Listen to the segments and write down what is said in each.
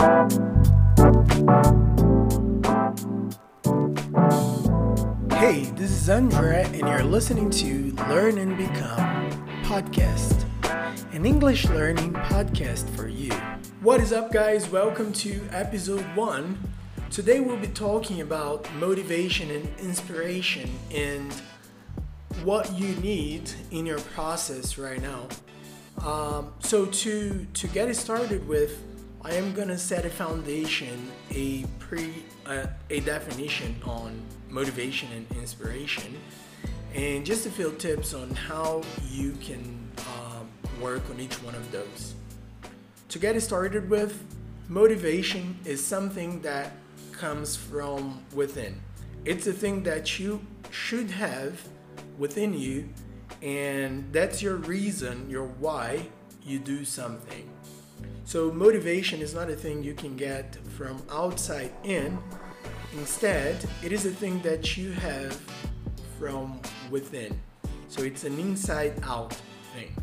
Hey, this is Andrea, and you're listening to Learn and Become podcast, an English learning podcast for you. What is up, guys? Welcome to episode one. Today, we'll be talking about motivation and inspiration and what you need in your process right now. Um, so, to to get started with, I am gonna set a foundation, a pre, uh, a definition on motivation and inspiration, and just a few tips on how you can um, work on each one of those. To get started with, motivation is something that comes from within. It's a thing that you should have within you, and that's your reason, your why you do something. So, motivation is not a thing you can get from outside in. Instead, it is a thing that you have from within. So, it's an inside out thing.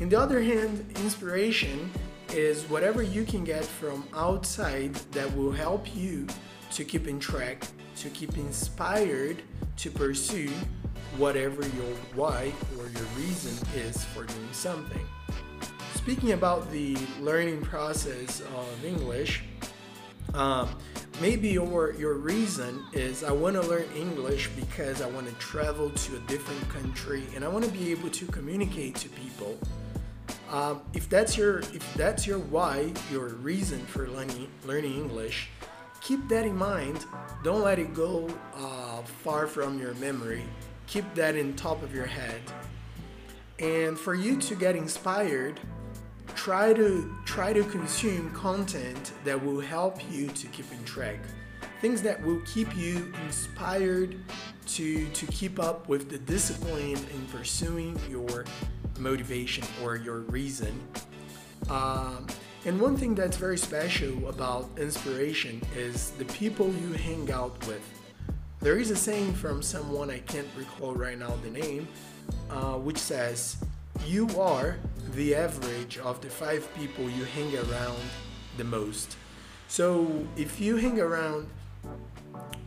In the other hand, inspiration is whatever you can get from outside that will help you to keep in track, to keep inspired to pursue whatever your why or your reason is for doing something. Speaking about the learning process of English, um, maybe your your reason is I want to learn English because I want to travel to a different country and I want to be able to communicate to people. Um, if that's your if that's your why, your reason for learning learning English, keep that in mind. Don't let it go uh, far from your memory. Keep that in top of your head. And for you to get inspired, try to try to consume content that will help you to keep in track. Things that will keep you inspired to to keep up with the discipline in pursuing your motivation or your reason. Um, and one thing that's very special about inspiration is the people you hang out with. There is a saying from someone I can't recall right now the name, uh, which says, You are the average of the five people you hang around the most. So if you hang around,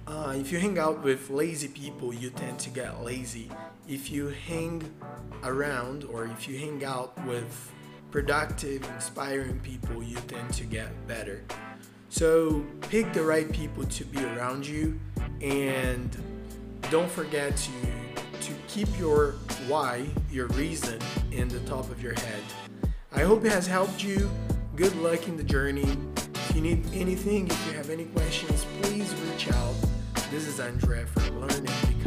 uh, if you hang out with lazy people, you tend to get lazy. If you hang around or if you hang out with productive, inspiring people, you tend to get better. So pick the right people to be around you and don't forget to to keep your why, your reason in the top of your head. I hope it has helped you. Good luck in the journey. If you need anything, if you have any questions, please reach out. This is Andrea from Learning